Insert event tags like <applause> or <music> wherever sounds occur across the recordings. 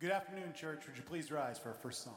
Good afternoon, church. Would you please rise for our first song?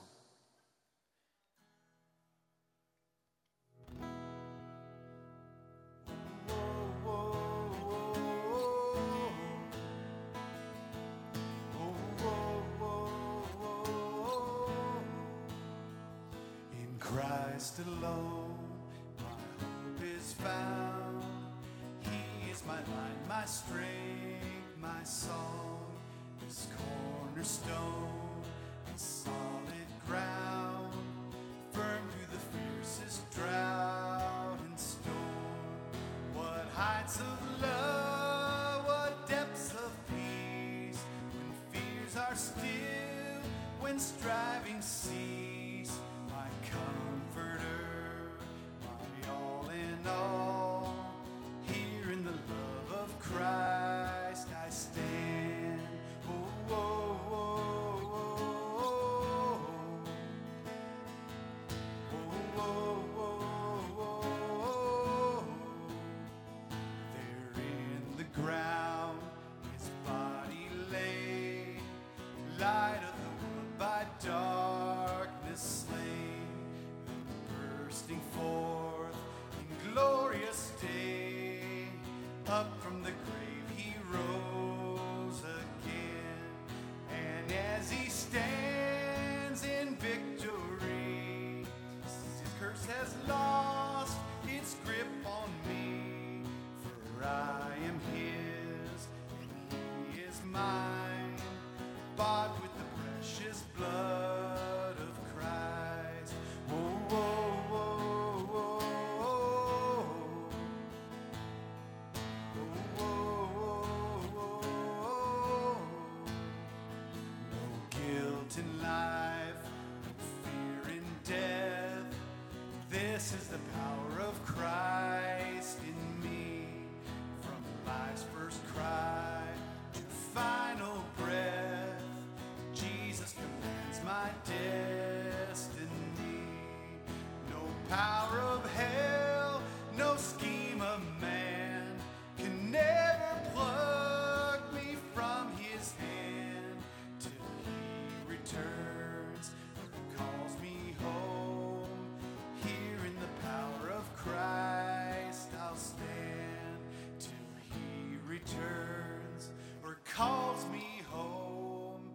Calls me home.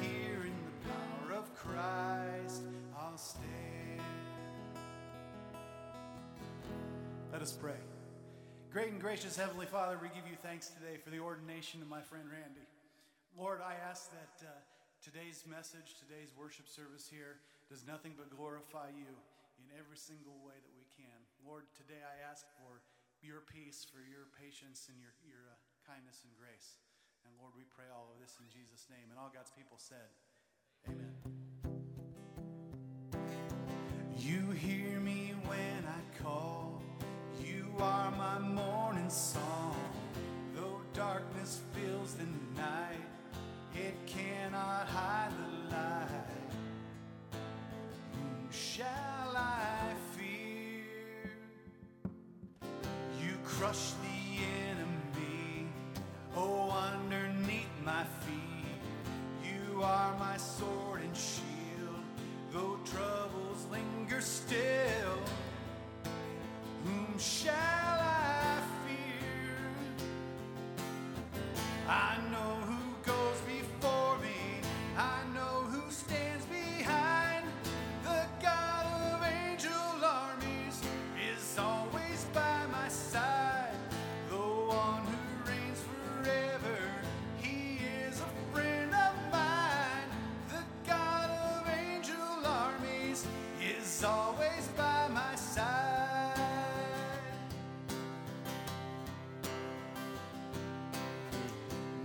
Here in the power of Christ I'll stand. Let us pray. Great and gracious Heavenly Father, we give you thanks today for the ordination of my friend Randy. Lord, I ask that uh, today's message, today's worship service here, does nothing but glorify you in every single way that we can. Lord, today I ask for your peace, for your patience, and your, your uh, kindness and grace. And Lord, we pray all of this in Jesus' name. And all God's people said, Amen. You hear me when I call. You are my morning song. Though darkness fills the night, it cannot hide the light. Whom always by my side.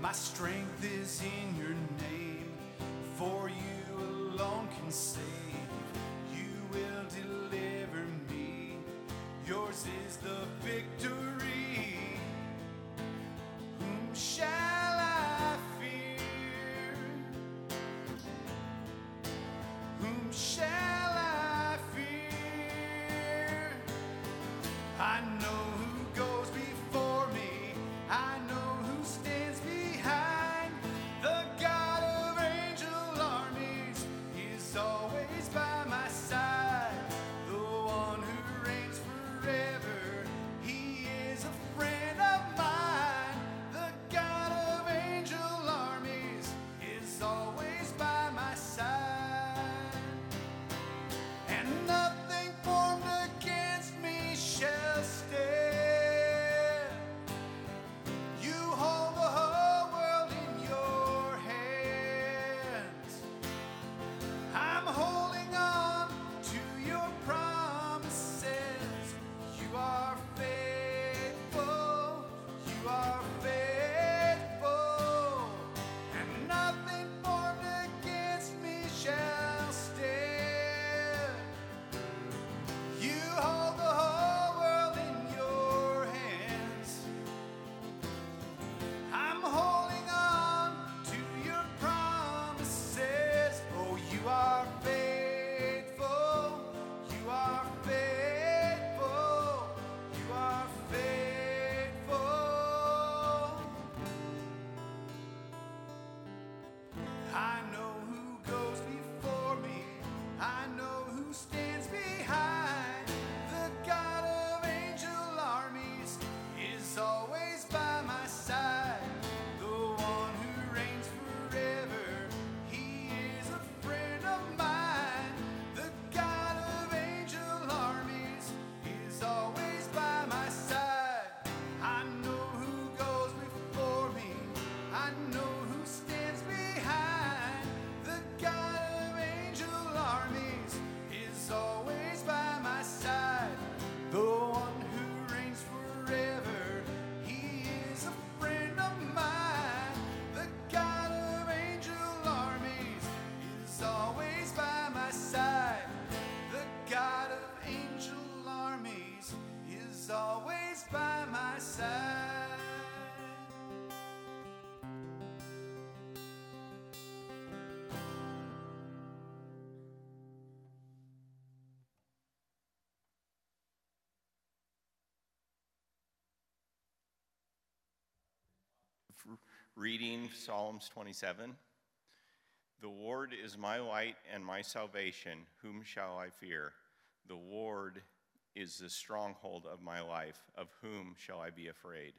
My strength is in your name, for you alone can save. You will deliver me. Yours is the victory. Reading Psalms 27. The Lord is my light and my salvation. Whom shall I fear? The Lord is the stronghold of my life. Of whom shall I be afraid?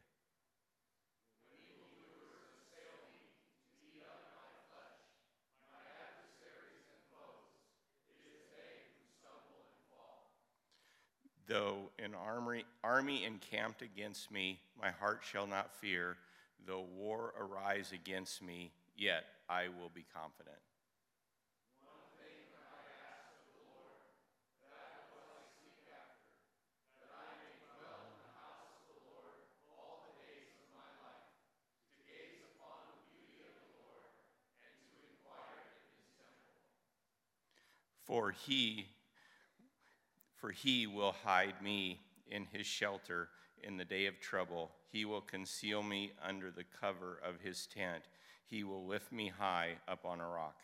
Though an army, army encamped against me, my heart shall not fear. Though war arise against me, yet I will be confident. One thing I ask the Lord, that will seek after, and I may dwell in the house of the Lord all the days of my life, to gaze upon the beauty of the Lord and to inquire in his temple. For he for he will hide me in his shelter in the day of trouble. He will conceal me under the cover of his tent. He will lift me high up on a rock.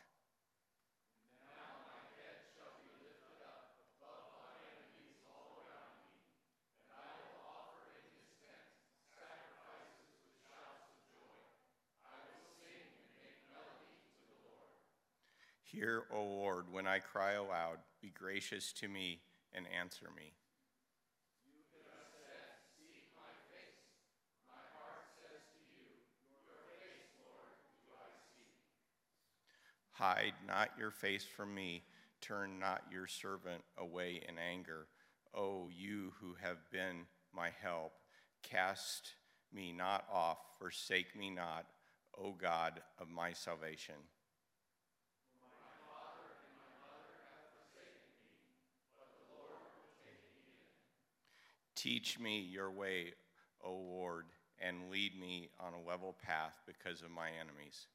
Hear, O Lord, when I cry aloud. Be gracious to me and answer me. Hide not your face from me, turn not your servant away in anger. O you who have been my help, cast me not off, forsake me not, O God of my salvation. Teach me your way, O Lord, and lead me on a level path because of my enemies.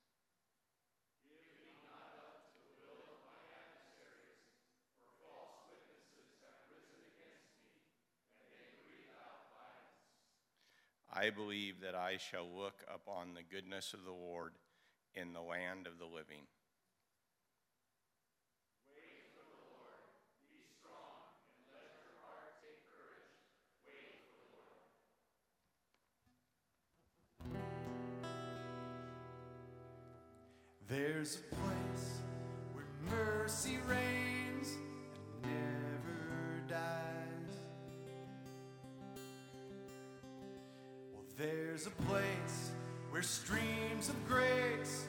I believe that I shall look upon the goodness of the Lord in the land of the living. There's a place where mercy reigns there's a place where streams of grace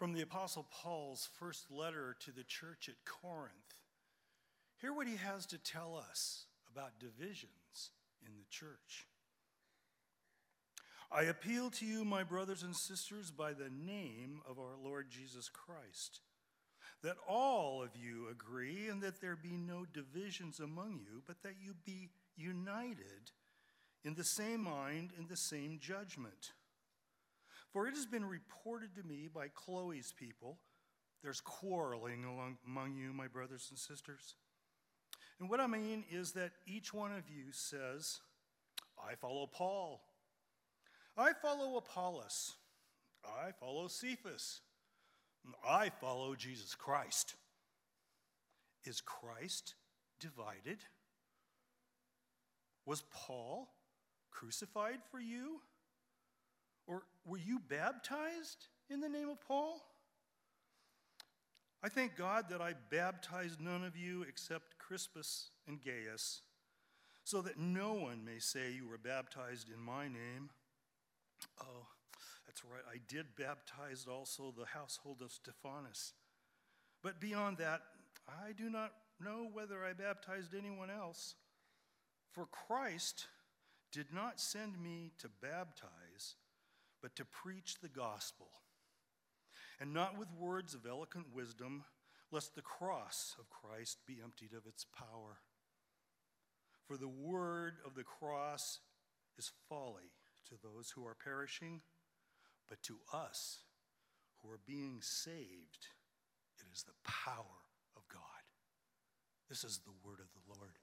from the Apostle Paul's first letter to the church at Corinth. Hear what he has to tell us about divisions in the church. I appeal to you, my brothers and sisters, by the name of our Lord Jesus Christ, that all of you agree and that there be no divisions among you, but that you be united in the same mind and the same judgment. For it has been reported to me by Chloe's people there's quarreling along, among you, my brothers and sisters. And what I mean is that each one of you says, I follow Paul. I follow Apollos. I follow Cephas. I follow Jesus Christ. Is Christ divided? Was Paul crucified for you? Or were you baptized in the name of Paul? I thank God that I baptized none of you except Crispus and Gaius, so that no one may say you were baptized in my name. Oh, that's right, I did baptize also the household of Stephanas. But beyond that, I do not know whether I baptized anyone else. For Christ did not send me to baptize but to preach the gospel, and not with words of eloquent wisdom, lest the cross of Christ be emptied of its power. For the word of the cross is folly to those who are perishing, but to us who are being saved, it is the power of God. This is the word of the Lord.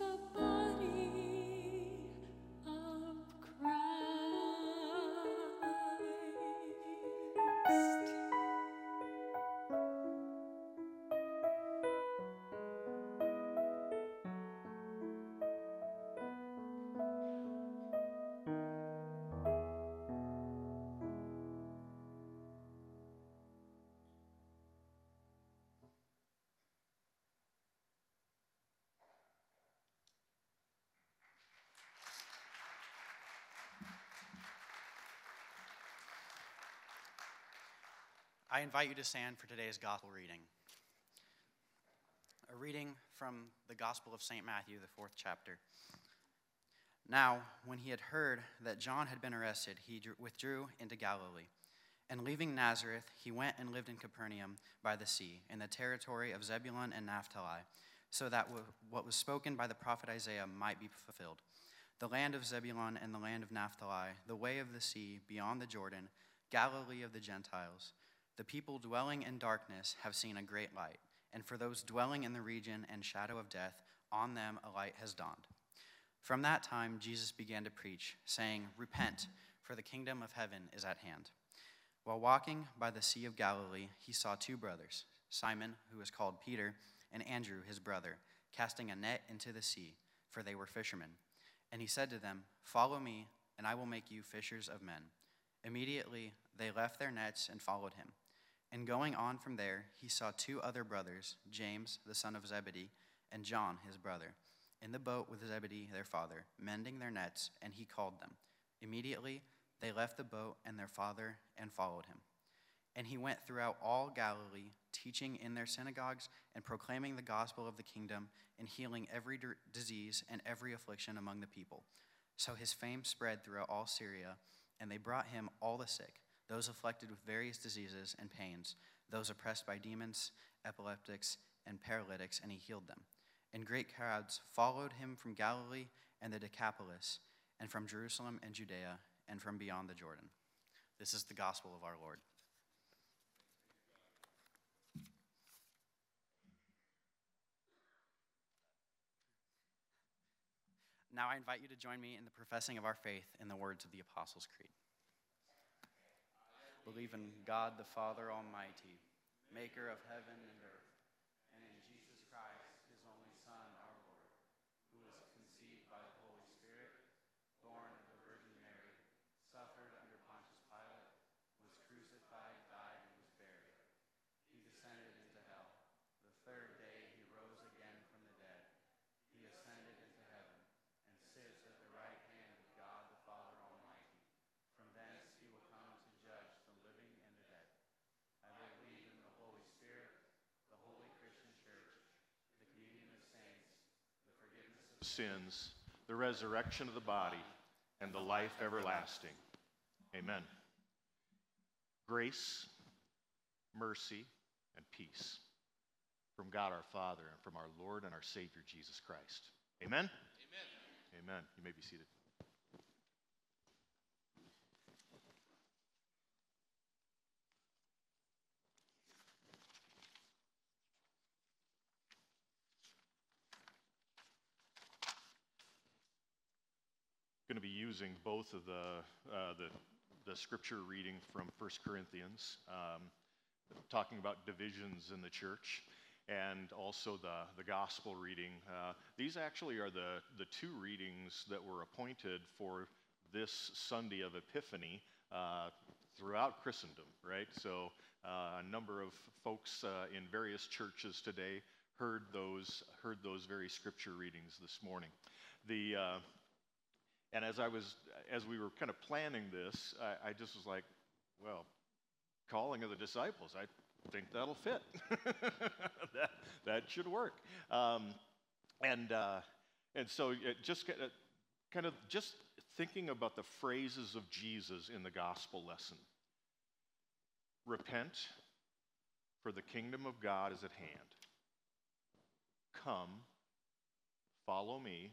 the I invite you to stand for today's gospel reading. A reading from the Gospel of St. Matthew, the fourth chapter. Now, when he had heard that John had been arrested, he withdrew into Galilee. And leaving Nazareth, he went and lived in Capernaum by the sea, in the territory of Zebulun and Naphtali, so that what was spoken by the prophet Isaiah might be fulfilled. The land of Zebulun and the land of Naphtali, the way of the sea beyond the Jordan, Galilee of the Gentiles. The people dwelling in darkness have seen a great light, and for those dwelling in the region and shadow of death, on them a light has dawned. From that time, Jesus began to preach, saying, Repent, for the kingdom of heaven is at hand. While walking by the Sea of Galilee, he saw two brothers, Simon, who was called Peter, and Andrew, his brother, casting a net into the sea, for they were fishermen. And he said to them, Follow me, and I will make you fishers of men. Immediately they left their nets and followed him. And going on from there, he saw two other brothers, James, the son of Zebedee, and John, his brother, in the boat with Zebedee, their father, mending their nets, and he called them. Immediately they left the boat and their father and followed him. And he went throughout all Galilee, teaching in their synagogues and proclaiming the gospel of the kingdom and healing every d- disease and every affliction among the people. So his fame spread throughout all Syria, and they brought him all the sick those afflicted with various diseases and pains, those oppressed by demons, epileptics, and paralytics, and he healed them. And great crowds followed him from Galilee and the Decapolis, and from Jerusalem and Judea, and from beyond the Jordan. This is the gospel of our Lord. Now I invite you to join me in the professing of our faith in the words of the Apostles' Creed believe in God the Father Almighty, maker of heaven and earth sins, the resurrection of the body, and the life everlasting. Amen. Grace, mercy, and peace from God our Father and from our Lord and our Savior Jesus Christ. Amen? Amen. Amen. You may be seated. Using both of the, uh, the, the scripture reading from 1 Corinthians, um, talking about divisions in the church, and also the, the gospel reading. Uh, these actually are the, the two readings that were appointed for this Sunday of Epiphany uh, throughout Christendom, right? So uh, a number of folks uh, in various churches today heard those, heard those very scripture readings this morning. The, uh, and as I was, as we were kind of planning this, I, I just was like, well, calling of the disciples, I think that'll fit. <laughs> that, that should work. Um, and, uh, and so it just kind of just thinking about the phrases of Jesus in the gospel lesson. Repent, for the kingdom of God is at hand. Come, follow me,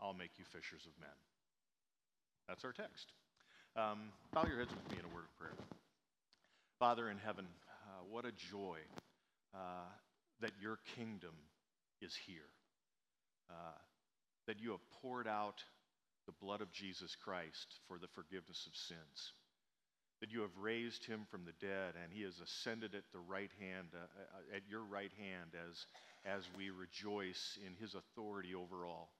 I'll make you fishers of men. That's our text. Um, bow your heads with me in a word of prayer. Father in heaven, uh, what a joy uh, that your kingdom is here, uh, that you have poured out the blood of Jesus Christ for the forgiveness of sins, that you have raised him from the dead and he has ascended at the right hand, uh, uh, at your right hand as, as we rejoice in his authority over all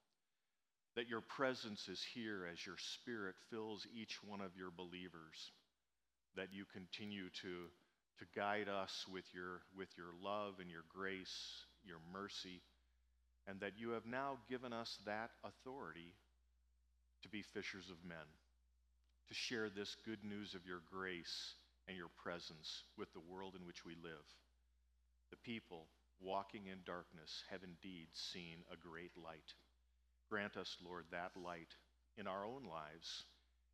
that your presence is here as your spirit fills each one of your believers, that you continue to, to guide us with your, with your love and your grace, your mercy, and that you have now given us that authority to be fishers of men, to share this good news of your grace and your presence with the world in which we live. The people walking in darkness have indeed seen a great light. Grant us, Lord, that light in our own lives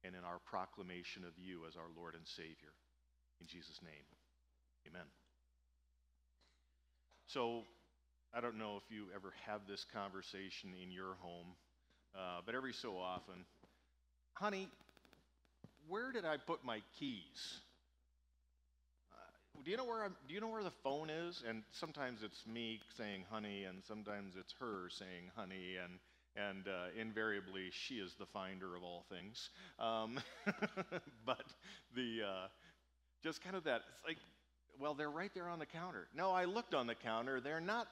and in our proclamation of you as our Lord and Savior. In Jesus' name, amen. So, I don't know if you ever have this conversation in your home, uh, but every so often, honey, where did I put my keys? Uh, do you know where I'm, do you know where the phone is? And sometimes it's me saying honey, and sometimes it's her saying honey, and and uh, invariably she is the finder of all things. Um, <laughs> but the uh, just kind of that, it's like, well, they're right there on the counter. No, I looked on the counter; they're not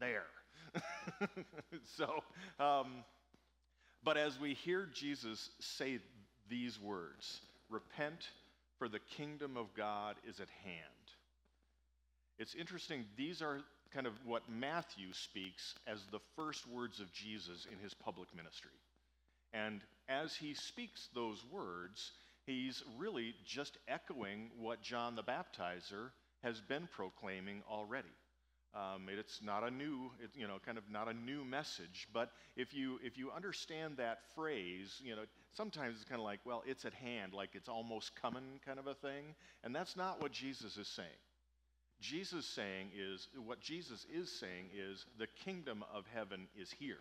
there. <laughs> so, um, but as we hear Jesus say these words, repent, for the kingdom of God is at hand. It's interesting, these are kind of what Matthew speaks as the first words of Jesus in his public ministry. And as he speaks those words, he's really just echoing what John the Baptizer has been proclaiming already. Um, it's not a new, it, you know, kind of not a new message. But if you if you understand that phrase, you know, sometimes it's kind of like, well, it's at hand, like it's almost coming, kind of a thing. And that's not what Jesus is saying. Jesus saying is what Jesus is saying is the kingdom of heaven is here.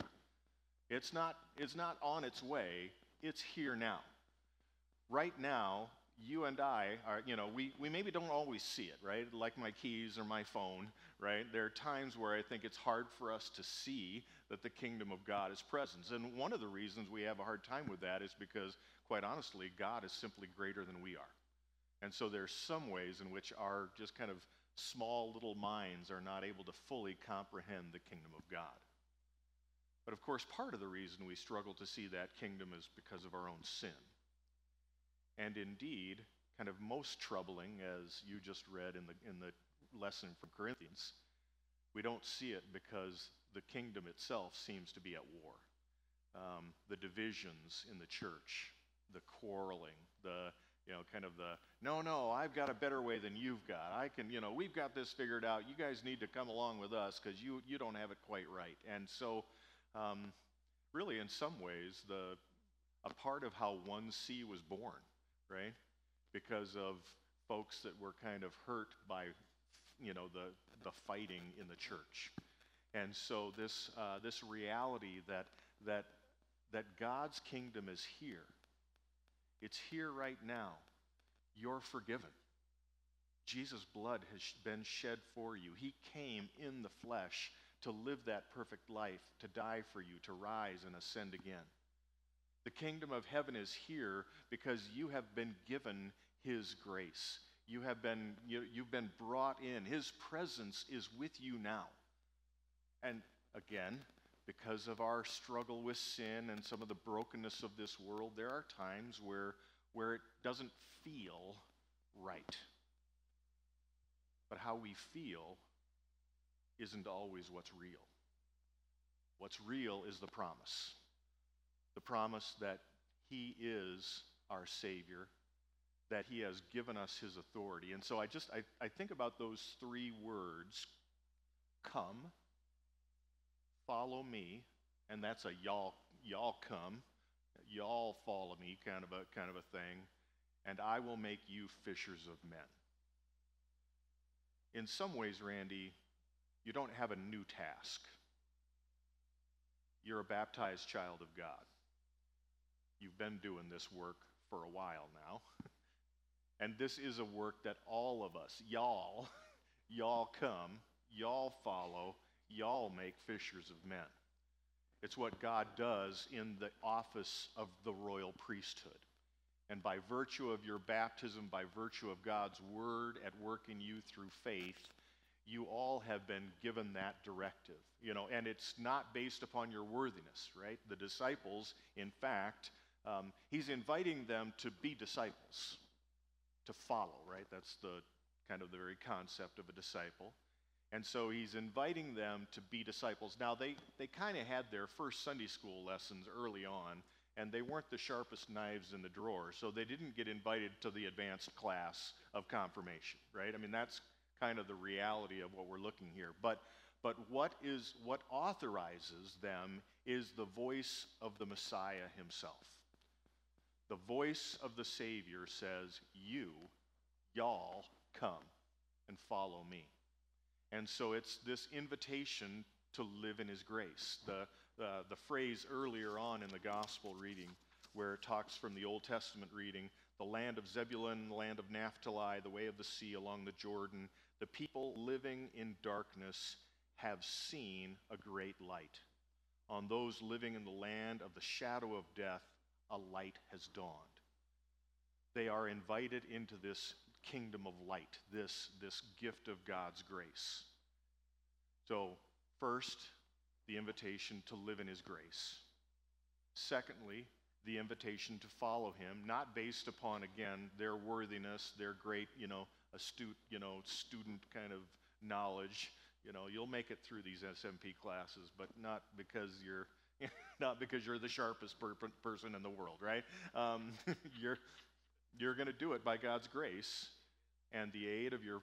It's not it's not on its way, it's here now. Right now, you and I are, you know, we, we maybe don't always see it, right? Like my keys or my phone, right? There are times where I think it's hard for us to see that the kingdom of God is present. And one of the reasons we have a hard time with that is because, quite honestly, God is simply greater than we are. And so there's some ways in which our just kind of small little minds are not able to fully comprehend the kingdom of God. But of course, part of the reason we struggle to see that kingdom is because of our own sin. And indeed, kind of most troubling, as you just read in the, in the lesson from Corinthians, we don't see it because the kingdom itself seems to be at war. Um, the divisions in the church, the quarreling, the you know, kind of the, no, no, I've got a better way than you've got. I can, you know, we've got this figured out. You guys need to come along with us because you, you don't have it quite right. And so, um, really, in some ways, the, a part of how 1C was born, right? Because of folks that were kind of hurt by, you know, the, the fighting in the church. And so this, uh, this reality that, that, that God's kingdom is here it's here right now. You're forgiven. Jesus' blood has been shed for you. He came in the flesh to live that perfect life, to die for you, to rise and ascend again. The kingdom of heaven is here because you have been given his grace. You have been, you, you've been brought in. His presence is with you now. And again, because of our struggle with sin and some of the brokenness of this world, there are times where, where it doesn't feel right. But how we feel isn't always what's real. What's real is the promise the promise that He is our Savior, that He has given us His authority. And so I just, I, I think about those three words come, follow me, and that's a y'all, y'all come, y'all follow me kind of a, kind of a thing, and I will make you fishers of men. In some ways, Randy, you don't have a new task. You're a baptized child of God. You've been doing this work for a while now. <laughs> And this is a work that all of us, y'all, <laughs> y'all come, y'all follow, y'all make fishers of men. It's what God does in the office of the royal priesthood. And by virtue of your baptism, by virtue of God's word at work in you through faith, you all have been given that directive. You know, and it's not based upon your worthiness, right? The disciples, in fact, um, he's inviting them to be disciples, to follow, right? That's the kind of the very concept of a disciple. And so he's inviting them to be disciples. Now, they, they kind of had their first Sunday school lessons early on, and they weren't the sharpest knives in the drawer, so they didn't get invited to the advanced class of confirmation, right? I mean, that's kind of the reality of what we're looking here. But, but what, is, what authorizes them is the voice of the Messiah himself. The voice of the Savior says, You, y'all, come and follow me. And so it's this invitation to live in His grace. The, uh, the phrase earlier on in the gospel reading, where it talks from the Old Testament reading, the land of Zebulun, the land of Naphtali, the way of the sea along the Jordan, the people living in darkness have seen a great light. On those living in the land of the shadow of death, a light has dawned. They are invited into this kingdom of light, this, this gift of God's grace. So, first, the invitation to live in His grace. Secondly, the invitation to follow Him, not based upon, again, their worthiness, their great, you know, astute, you know, student kind of knowledge. You know, you'll make it through these SMP classes, but not because you're <laughs> not because you're the sharpest per- person in the world, right? Um, <laughs> you're you're going to do it by God's grace and the aid of your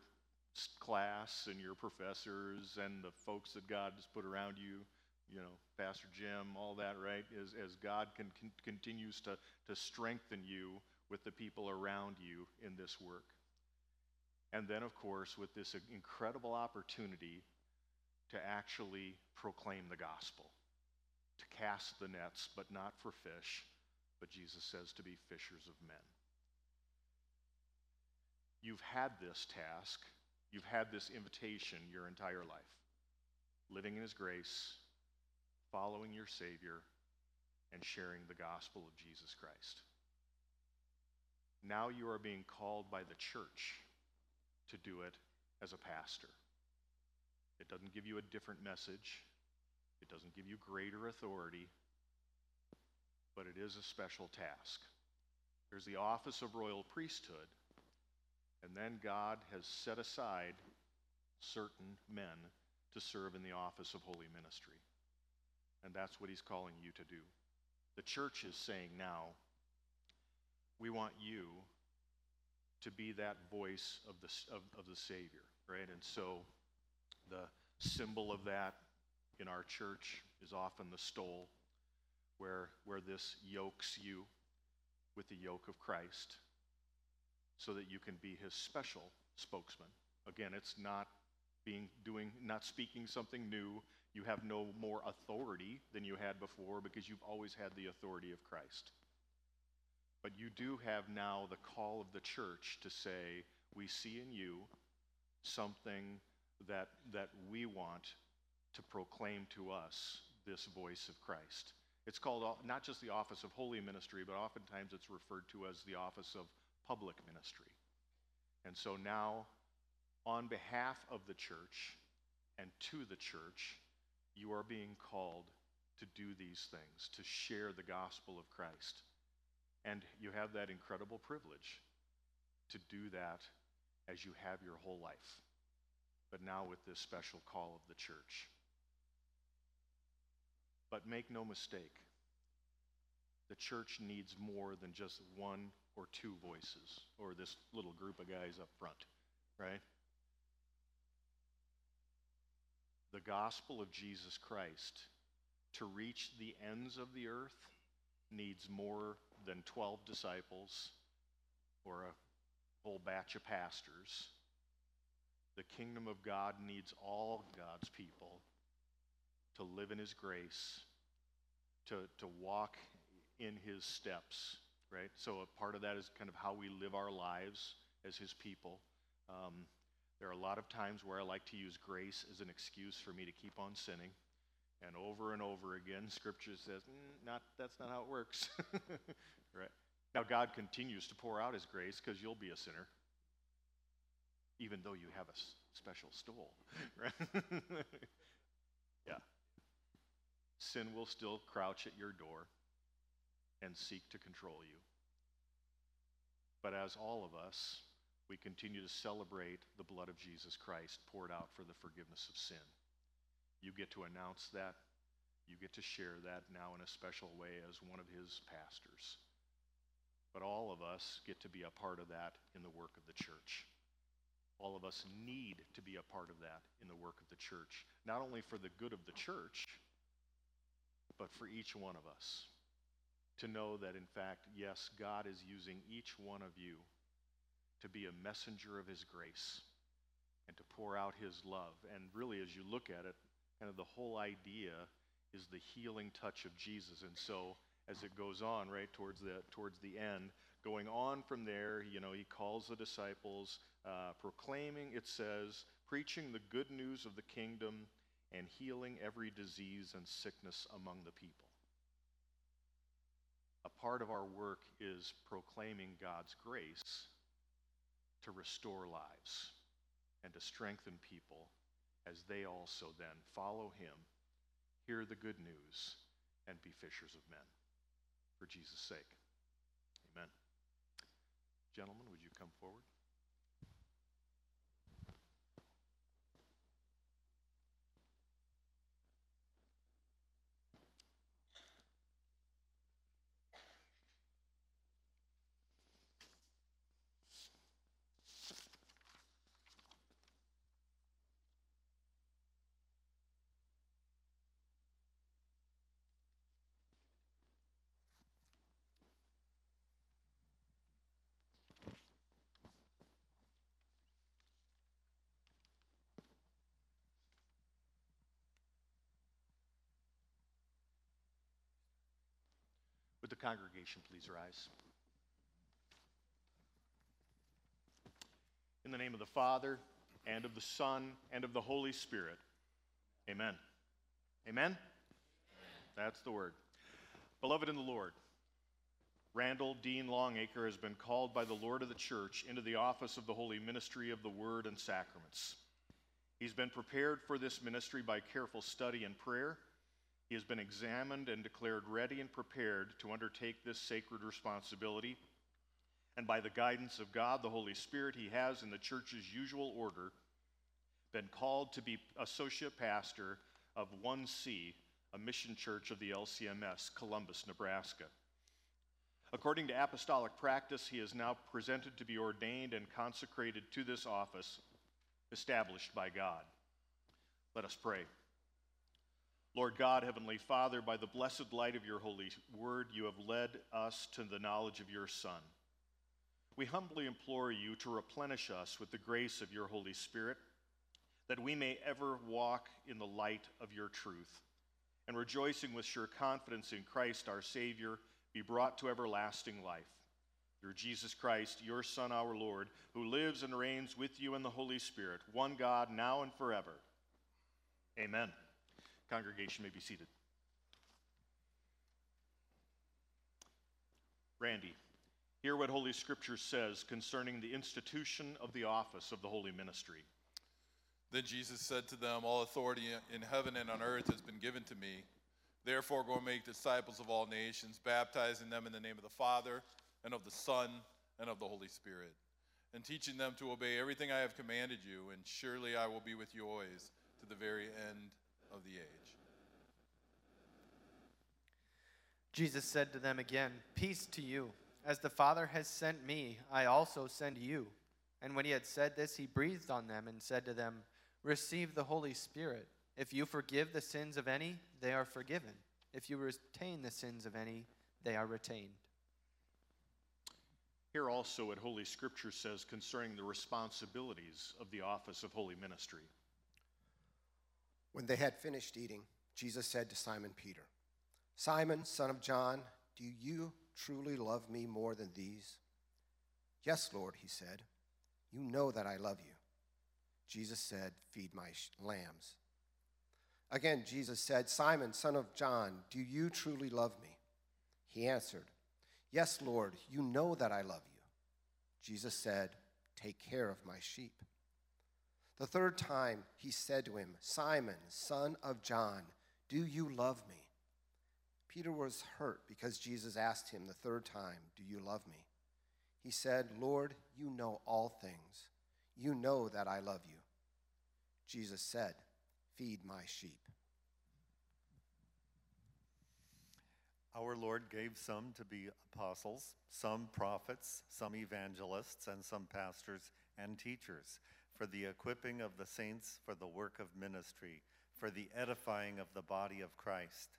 class and your professors and the folks that God has put around you, you know, Pastor Jim, all that, right? As, as God can, continues to, to strengthen you with the people around you in this work. And then, of course, with this incredible opportunity to actually proclaim the gospel to cast the nets, but not for fish, but Jesus says to be fishers of men. You've had this task, you've had this invitation your entire life living in His grace, following your Savior, and sharing the gospel of Jesus Christ. Now you are being called by the church to do it as a pastor. It doesn't give you a different message. It doesn't give you greater authority, but it is a special task. There's the office of royal priesthood, and then God has set aside certain men to serve in the office of holy ministry. And that's what he's calling you to do. The church is saying now, we want you to be that voice of the, of, of the Savior, right? And so the symbol of that in our church is often the stole, where, where this yokes you with the yoke of Christ so that you can be his special spokesman. Again, it's not being doing not speaking something new. You have no more authority than you had before because you've always had the authority of Christ. But you do have now the call of the church to say, we see in you something that that we want to proclaim to us this voice of Christ. It's called not just the office of holy ministry, but oftentimes it's referred to as the office of public ministry. And so now, on behalf of the church and to the church, you are being called to do these things, to share the gospel of Christ. And you have that incredible privilege to do that as you have your whole life, but now with this special call of the church. But make no mistake, the church needs more than just one or two voices or this little group of guys up front, right? The gospel of Jesus Christ to reach the ends of the earth needs more than 12 disciples or a whole batch of pastors. The kingdom of God needs all God's people to live in his grace, to, to walk in his steps, right? So a part of that is kind of how we live our lives as his people. Um, there are a lot of times where I like to use grace as an excuse for me to keep on sinning. And over and over again, <laughs> Scripture says, mm, not, that's not how it works. <laughs> right? Now, God continues to pour out His grace because you'll be a sinner, even though you have a special stool. <laughs> Right? yeah. Sin will still crouch at your door and seek to control you. But as all of us, we continue to celebrate the blood of Jesus Christ poured out for the forgiveness of sin. You get to announce that. You get to share that now in a special way as one of his pastors. But all of us get to be a part of that in the work of the church. All of us need to be a part of that in the work of the church, not only for the good of the church, but for each one of us. To know that, in fact, yes, God is using each one of you to be a messenger of his grace and to pour out his love. And really, as you look at it, kind of the whole idea is the healing touch of Jesus. And so as it goes on, right, towards the, towards the end, going on from there, you know, he calls the disciples, uh, proclaiming, it says, preaching the good news of the kingdom and healing every disease and sickness among the people. Part of our work is proclaiming God's grace to restore lives and to strengthen people as they also then follow him, hear the good news, and be fishers of men. For Jesus' sake. Amen. Gentlemen, would you come forward? The congregation please rise? In the name of the Father, and of the Son, and of the Holy Spirit. Amen. Amen? That's the word. Beloved in the Lord, Randall Dean Longacre has been called by the Lord of the Church into the office of the holy ministry of the Word and Sacraments. He's been prepared for this ministry by careful study and prayer he has been examined and declared ready and prepared to undertake this sacred responsibility. And by the guidance of God, the Holy Spirit, he has, in the church's usual order, been called to be associate pastor of 1C, a mission church of the LCMS, Columbus, Nebraska. According to apostolic practice, he is now presented to be ordained and consecrated to this office established by God. Let us pray. Lord God, Heavenly Father, by the blessed light of your holy word, you have led us to the knowledge of your Son. We humbly implore you to replenish us with the grace of your Holy Spirit, that we may ever walk in the light of your truth, and rejoicing with sure confidence in Christ our Savior, be brought to everlasting life. Through Jesus Christ, your Son, our Lord, who lives and reigns with you in the Holy Spirit, one God, now and forever. Amen. Congregation may be seated. Randy, hear what Holy Scripture says concerning the institution of the office of the holy ministry. Then Jesus said to them, All authority in heaven and on earth has been given to me. Therefore, go and make disciples of all nations, baptizing them in the name of the Father, and of the Son, and of the Holy Spirit, and teaching them to obey everything I have commanded you, and surely I will be with you always to the very end of the age. Jesus said to them again, Peace to you. As the Father has sent me, I also send you. And when he had said this, he breathed on them and said to them, Receive the Holy Spirit. If you forgive the sins of any, they are forgiven. If you retain the sins of any, they are retained. Hear also what Holy Scripture says concerning the responsibilities of the office of holy ministry. When they had finished eating, Jesus said to Simon Peter, Simon, son of John, do you truly love me more than these? Yes, Lord, he said. You know that I love you. Jesus said, Feed my lambs. Again, Jesus said, Simon, son of John, do you truly love me? He answered, Yes, Lord, you know that I love you. Jesus said, Take care of my sheep. The third time he said to him, Simon, son of John, do you love me? Peter was hurt because Jesus asked him the third time, Do you love me? He said, Lord, you know all things. You know that I love you. Jesus said, Feed my sheep. Our Lord gave some to be apostles, some prophets, some evangelists, and some pastors and teachers for the equipping of the saints for the work of ministry, for the edifying of the body of Christ.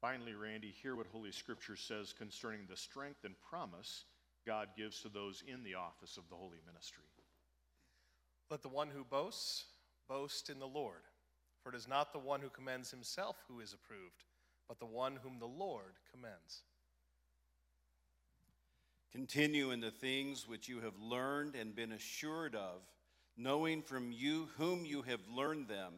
Finally, Randy, hear what Holy Scripture says concerning the strength and promise God gives to those in the office of the holy ministry. Let the one who boasts boast in the Lord. For it is not the one who commends himself who is approved, but the one whom the Lord commends. Continue in the things which you have learned and been assured of, knowing from you whom you have learned them,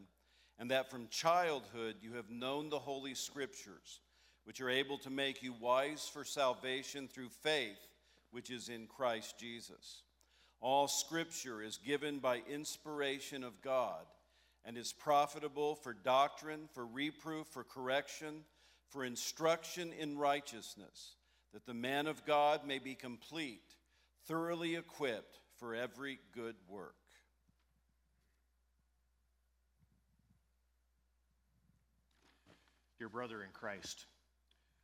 and that from childhood you have known the Holy Scriptures, which are able to make you wise for salvation through faith which is in Christ Jesus. All Scripture is given by inspiration of God and is profitable for doctrine, for reproof, for correction, for instruction in righteousness that the man of God may be complete, thoroughly equipped for every good work. Dear brother in Christ,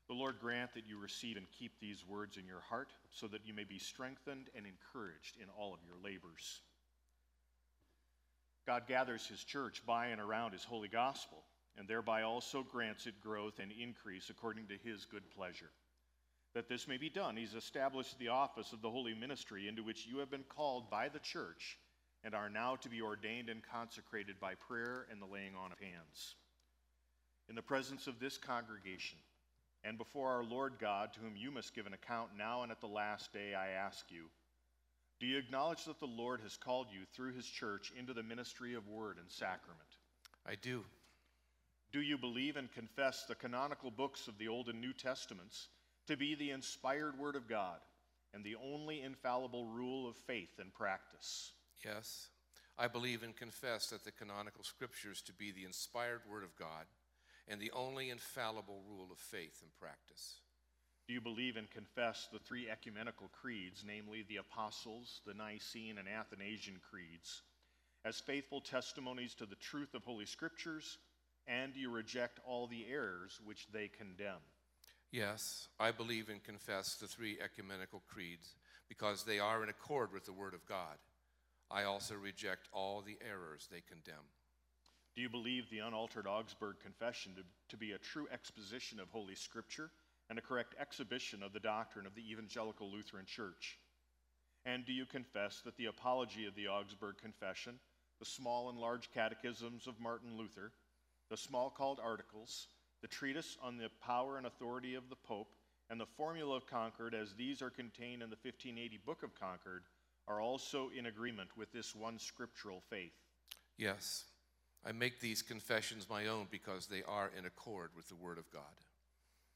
the Lord grant that you receive and keep these words in your heart so that you may be strengthened and encouraged in all of your labors. God gathers his church by and around his holy gospel, and thereby also grants it growth and increase according to his good pleasure. That this may be done, he's established the office of the holy ministry into which you have been called by the church and are now to be ordained and consecrated by prayer and the laying on of hands. In the presence of this congregation and before our Lord God, to whom you must give an account now and at the last day, I ask you do you acknowledge that the Lord has called you through his church into the ministry of word and sacrament? I do. Do you believe and confess the canonical books of the Old and New Testaments to be the inspired Word of God and the only infallible rule of faith and practice? Yes. I believe and confess that the canonical scriptures to be the inspired Word of God and the only infallible rule of faith and practice. Do you believe and confess the three ecumenical creeds, namely the Apostles', the Nicene, and Athanasian creeds, as faithful testimonies to the truth of Holy Scriptures, and do you reject all the errors which they condemn? Yes, I believe and confess the three ecumenical creeds because they are in accord with the Word of God. I also reject all the errors they condemn. Do you believe the unaltered Augsburg Confession to, to be a true exposition of Holy Scripture and a correct exhibition of the doctrine of the Evangelical Lutheran Church? And do you confess that the apology of the Augsburg Confession, the small and large catechisms of Martin Luther, the Smalcald Articles, the treatise on the power and authority of the Pope, and the Formula of Concord, as these are contained in the 1580 Book of Concord, are also in agreement with this one scriptural faith? Yes, I make these confessions my own because they are in accord with the Word of God.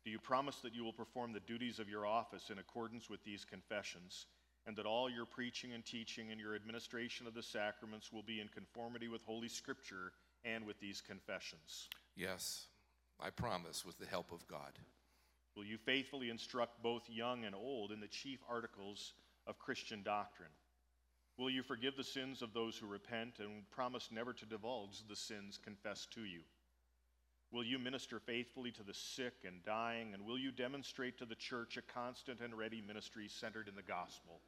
Do you promise that you will perform the duties of your office in accordance with these confessions, and that all your preaching and teaching and your administration of the sacraments will be in conformity with Holy Scripture and with these confessions? Yes, I promise with the help of God. Will you faithfully instruct both young and old in the chief articles of Christian doctrine? Will you forgive the sins of those who repent and promise never to divulge the sins confessed to you? Will you minister faithfully to the sick and dying, and will you demonstrate to the church a constant and ready ministry centered in the gospel?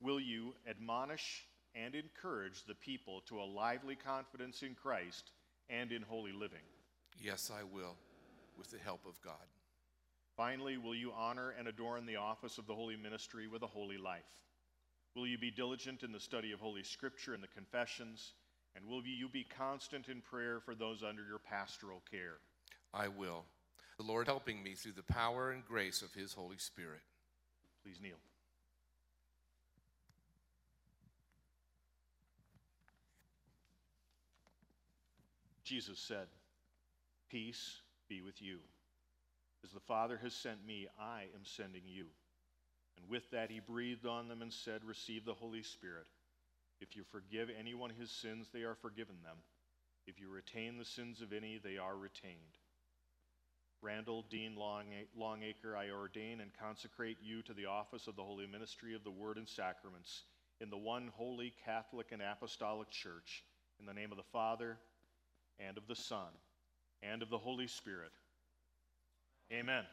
Will you admonish and encourage the people to a lively confidence in Christ and in holy living? Yes, I will, with the help of God. Finally, will you honor and adorn the office of the holy ministry with a holy life? Will you be diligent in the study of Holy Scripture and the confessions? And will you be constant in prayer for those under your pastoral care? I will. The Lord helping me through the power and grace of His Holy Spirit. Please kneel. Jesus said, Peace be with you. As the Father has sent me, I am sending you. And with that, he breathed on them and said, Receive the Holy Spirit. If you forgive anyone his sins, they are forgiven them. If you retain the sins of any, they are retained. Randall Dean Longacre, I ordain and consecrate you to the office of the holy ministry of the Word and Sacraments in the one holy Catholic and Apostolic Church, in the name of the Father, and of the Son, and of the Holy Spirit. Amen.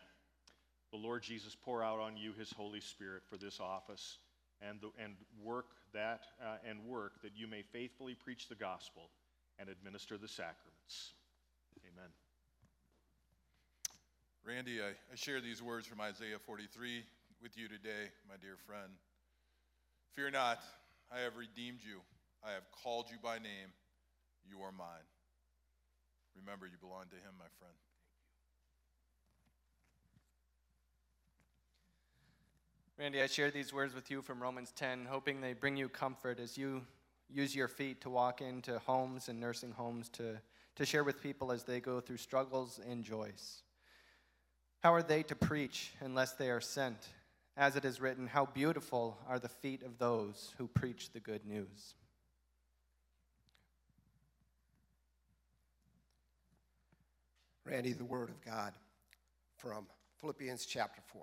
The Lord Jesus pour out on you his Holy Spirit for this office and, the, and work that uh, and work that you may faithfully preach the gospel and administer the sacraments. Amen. Randy, I, I share these words from Isaiah 43 with you today, my dear friend. Fear not, I have redeemed you. I have called you by name. You are mine. Remember, you belong to him, my friend. Randy, I share these words with you from Romans 10, hoping they bring you comfort as you use your feet to walk into homes and nursing homes to, to share with people as they go through struggles and joys. How are they to preach unless they are sent? As it is written, How beautiful are the feet of those who preach the good news. Randy, the Word of God from Philippians chapter 4.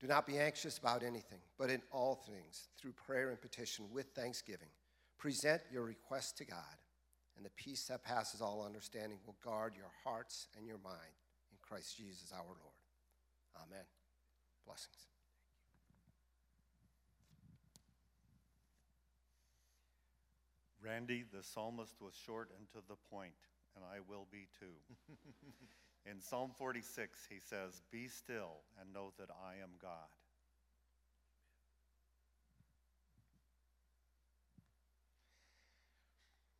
Do not be anxious about anything, but in all things, through prayer and petition with thanksgiving, present your requests to God, and the peace that passes all understanding will guard your hearts and your mind in Christ Jesus our Lord. Amen. Blessings. Randy, the psalmist was short and to the point, and I will be too. <laughs> In Psalm 46, he says, Be still and know that I am God.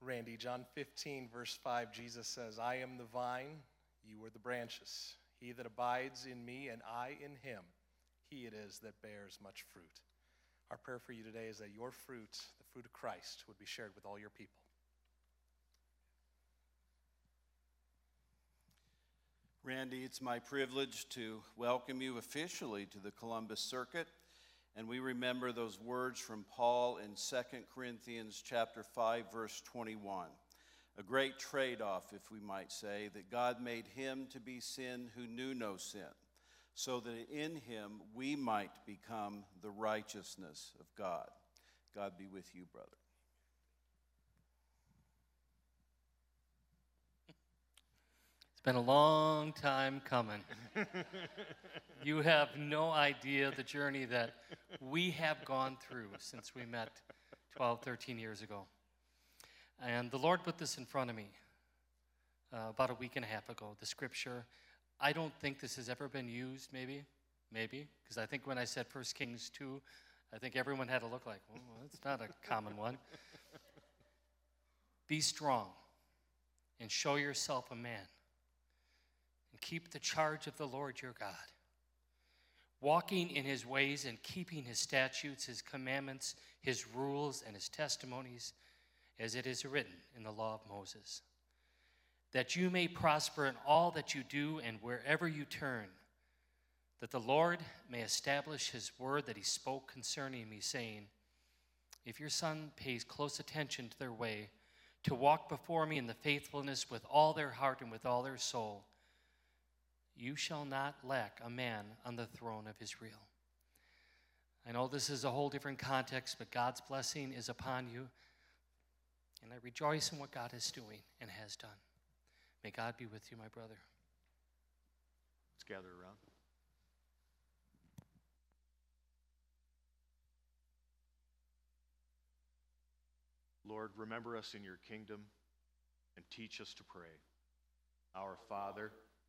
Randy, John 15, verse 5, Jesus says, I am the vine, you are the branches. He that abides in me and I in him, he it is that bears much fruit. Our prayer for you today is that your fruit, the fruit of Christ, would be shared with all your people. Randy, it's my privilege to welcome you officially to the Columbus Circuit. And we remember those words from Paul in 2 Corinthians chapter 5 verse 21. A great trade-off, if we might say, that God made him to be sin who knew no sin, so that in him we might become the righteousness of God. God be with you, brother. Been a long time coming. <laughs> you have no idea the journey that we have gone through since we met 12, 13 years ago. And the Lord put this in front of me uh, about a week and a half ago, the scripture. I don't think this has ever been used, maybe, maybe, because I think when I said 1 Kings 2, I think everyone had to look like, well, that's not a common one. Be strong and show yourself a man keep the charge of the Lord your God, walking in his ways and keeping his statutes, his commandments, his rules, and his testimonies, as it is written in the law of Moses. that you may prosper in all that you do and wherever you turn, that the Lord may establish his word that he spoke concerning me, saying, If your son pays close attention to their way, to walk before me in the faithfulness with all their heart and with all their soul, you shall not lack a man on the throne of Israel. I know this is a whole different context, but God's blessing is upon you. And I rejoice in what God is doing and has done. May God be with you, my brother. Let's gather around. Lord, remember us in your kingdom and teach us to pray. Our Father,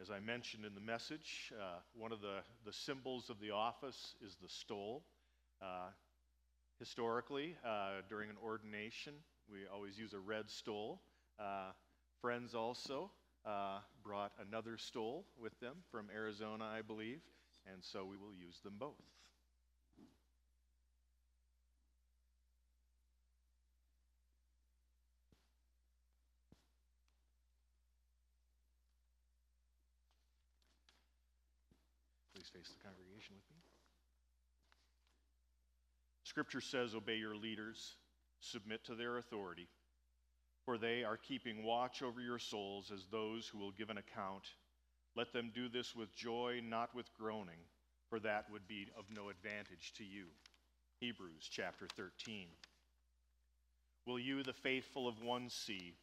As I mentioned in the message, uh, one of the, the symbols of the office is the stole. Uh, historically, uh, during an ordination, we always use a red stole. Uh, friends also uh, brought another stole with them from Arizona, I believe, and so we will use them both. Please face the congregation with me. Scripture says, Obey your leaders, submit to their authority, for they are keeping watch over your souls as those who will give an account. Let them do this with joy, not with groaning, for that would be of no advantage to you. Hebrews chapter 13. Will you, the faithful of one see,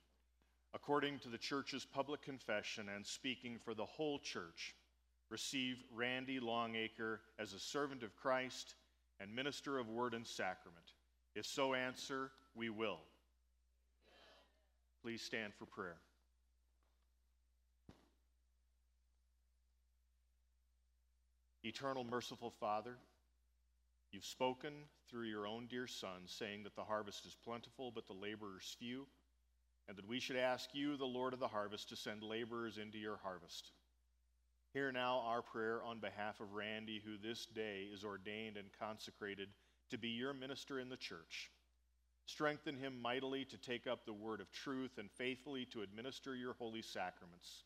according to the church's public confession and speaking for the whole church, receive Randy Longacre as a servant of Christ and minister of word and sacrament? If so, answer, we will. Please stand for prayer. Eternal, merciful Father, you've spoken through your own dear Son, saying that the harvest is plentiful, but the laborers few, and that we should ask you, the Lord of the harvest, to send laborers into your harvest. Hear now our prayer on behalf of Randy, who this day is ordained and consecrated to be your minister in the church. Strengthen him mightily to take up the word of truth and faithfully to administer your holy sacraments.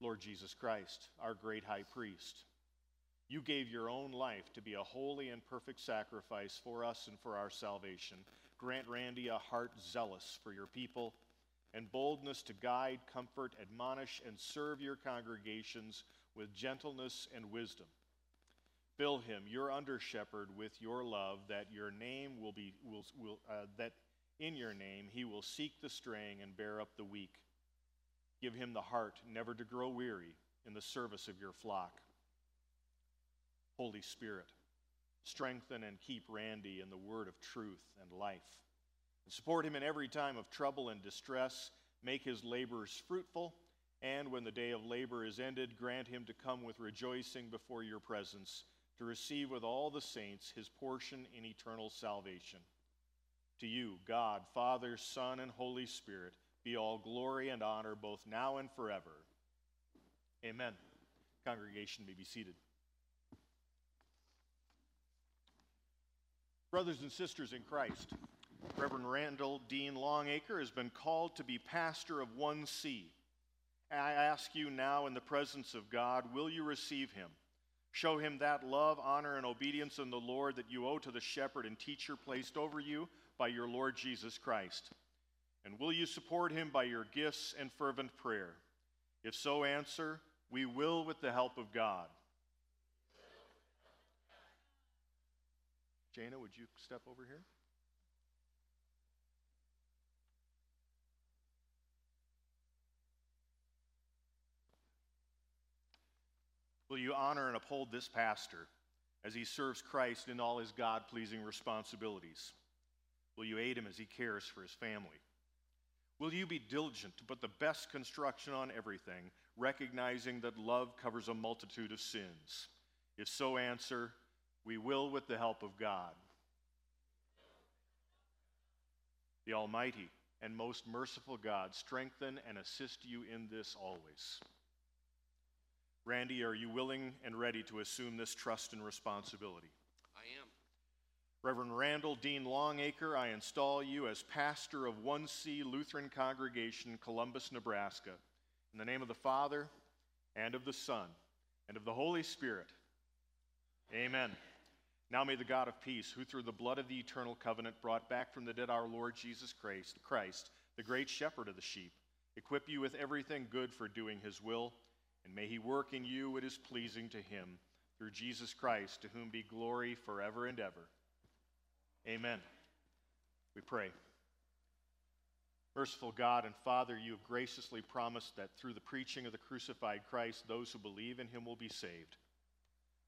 Lord Jesus Christ, our great high priest, you gave your own life to be a holy and perfect sacrifice for us and for our salvation. Grant Randy a heart zealous for your people and boldness to guide, comfort, admonish, and serve your congregations with gentleness and wisdom. Fill him, your under shepherd, with your love, that your name will be will, will uh, that in your name he will seek the straying and bear up the weak. Give him the heart never to grow weary in the service of your flock. Holy Spirit, strengthen and keep Randy in the word of truth and life. Support him in every time of trouble and distress. Make his labors fruitful. And when the day of labor is ended, grant him to come with rejoicing before your presence, to receive with all the saints his portion in eternal salvation. To you, God, Father, Son, and Holy Spirit, be all glory and honor both now and forever. Amen. Congregation may be seated. Brothers and sisters in Christ, Reverend Randall Dean Longacre has been called to be pastor of one see. I ask you now, in the presence of God, will you receive him? Show him that love, honor, and obedience in the Lord that you owe to the shepherd and teacher placed over you by your Lord Jesus Christ. And will you support him by your gifts and fervent prayer? If so, answer, We will with the help of God. Jana, would you step over here? Will you honor and uphold this pastor as he serves Christ in all his God pleasing responsibilities? Will you aid him as he cares for his family? Will you be diligent to put the best construction on everything, recognizing that love covers a multitude of sins? If so, answer, We will with the help of God. The Almighty and most merciful God strengthen and assist you in this always. Randy, are you willing and ready to assume this trust and responsibility? I am. Reverend Randall Dean Longacre, I install you as pastor of 1C Lutheran Congregation, Columbus, Nebraska. In the name of the Father, and of the Son, and of the Holy Spirit. Amen. Now may the God of peace, who through the blood of the eternal covenant brought back from the dead our Lord Jesus Christ, Christ, the great shepherd of the sheep, equip you with everything good for doing his will, and may he work in you what is pleasing to him, through Jesus Christ, to whom be glory forever and ever. Amen. We pray. Merciful God and Father, you have graciously promised that through the preaching of the crucified Christ, those who believe in him will be saved.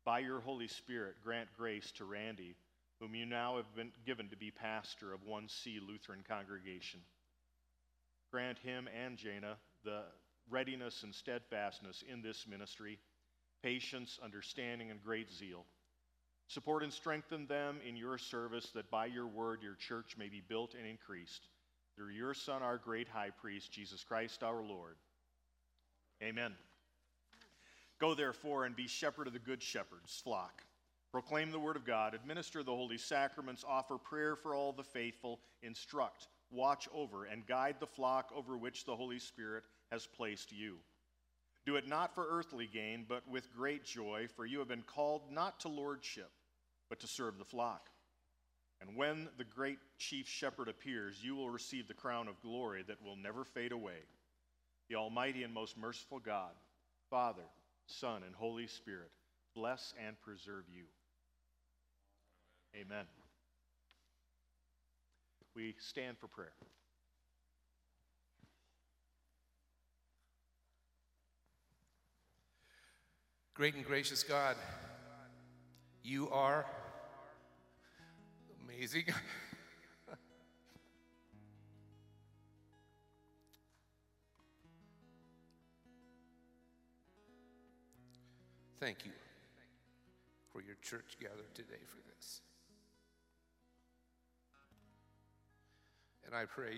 By your Holy Spirit, grant grace to Randy, whom you now have been given to be pastor of 1C Lutheran congregation. Grant him and Jana the readiness and steadfastness in this ministry, patience, understanding, and great zeal. Support and strengthen them in your service that by your word your church may be built and increased. Through your Son, our great high priest, Jesus Christ our Lord. Amen. Go therefore and be shepherd of the good shepherd's flock. Proclaim the word of God, administer the holy sacraments, offer prayer for all the faithful, instruct, watch over, and guide the flock over which the Holy Spirit has placed you. Do it not for earthly gain, but with great joy, for you have been called not to lordship, but to serve the flock. And when the great chief shepherd appears, you will receive the crown of glory that will never fade away. The Almighty and most merciful God, Father, Son, and Holy Spirit, bless and preserve you. Amen. We stand for prayer. Great and gracious God, you are amazing. <laughs> Thank you for your church gathered today for this. And I pray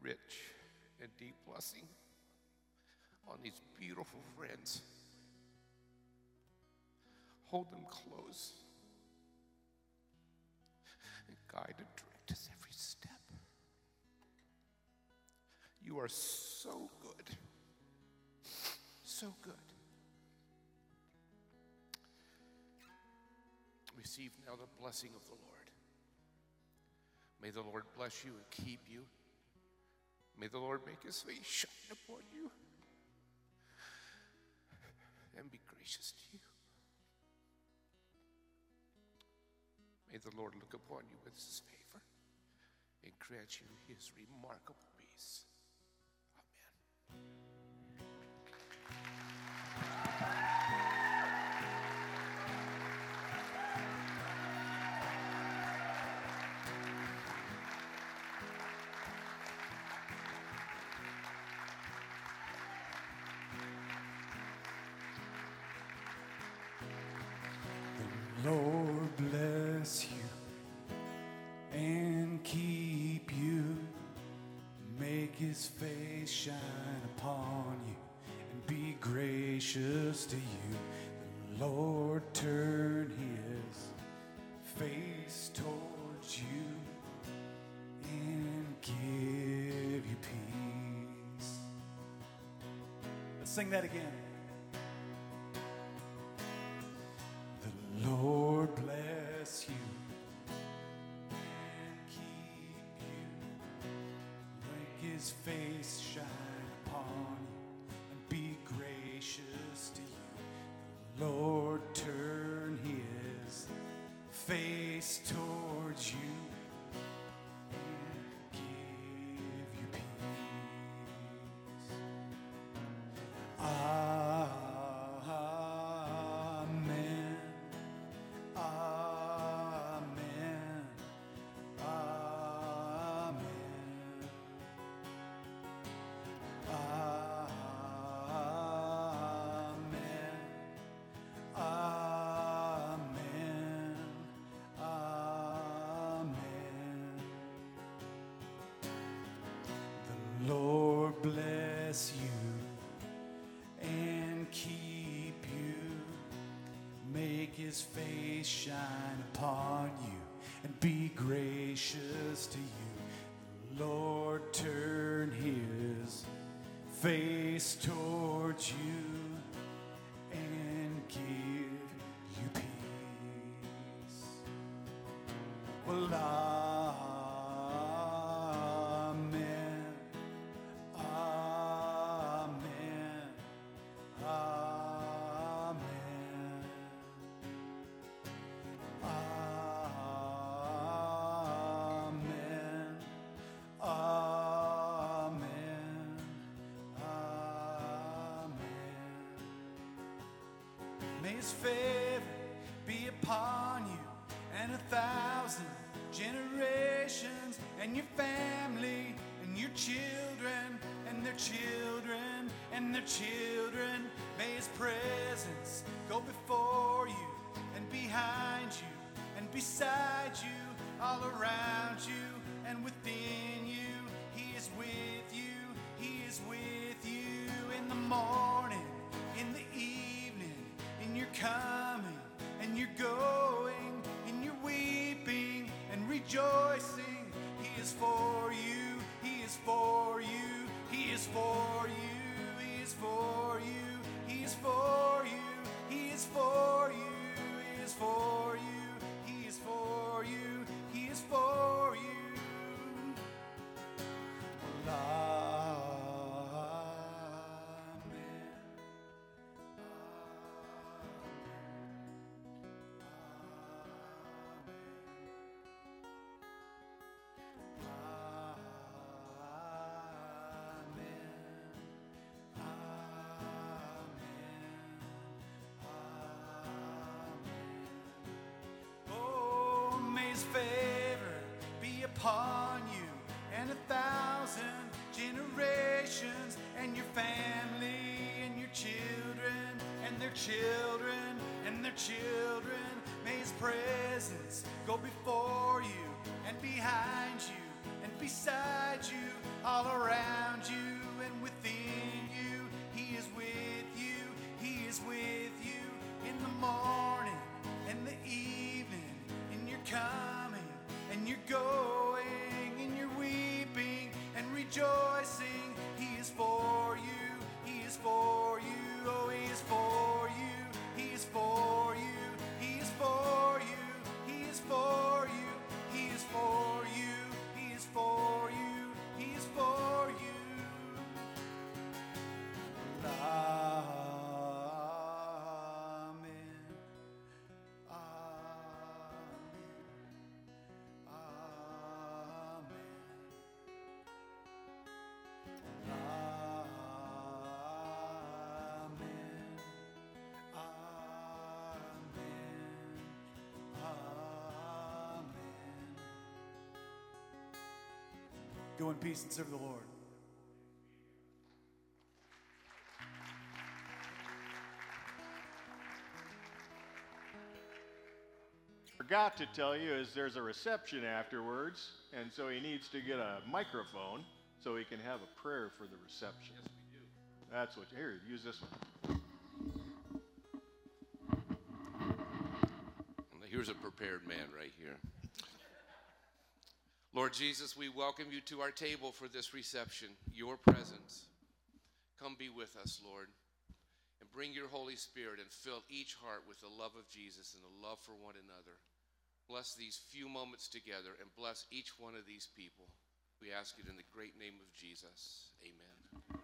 rich and deep blessing on these beautiful friends. Hold them close and guide and direct us every step. You are so good. So good. Receive now the blessing of the Lord. May the Lord bless you and keep you. May the Lord make his face shine upon you and be gracious to you. May the Lord look upon you with his favor and grant you his remarkable peace. The gracious to you. The Lord turn his face towards you and give you peace. Let's sing that again. Bless you and keep you. Make his face shine upon you and be gracious to you. Lord turn his face towards you favor be upon you and a thousand generations and your family and your children and their children and their children. May his presence go before you and behind you and beside you, all around rejoicing. Go in peace and serve the Lord. Forgot to tell you is there's a reception afterwards, and so he needs to get a microphone so he can have a prayer for the reception. Yes, we do. That's what. Here, use this one. Here's a prepared man right here. Lord Jesus, we welcome you to our table for this reception, your presence. Come be with us, Lord, and bring your Holy Spirit and fill each heart with the love of Jesus and the love for one another. Bless these few moments together and bless each one of these people. We ask it in the great name of Jesus. Amen.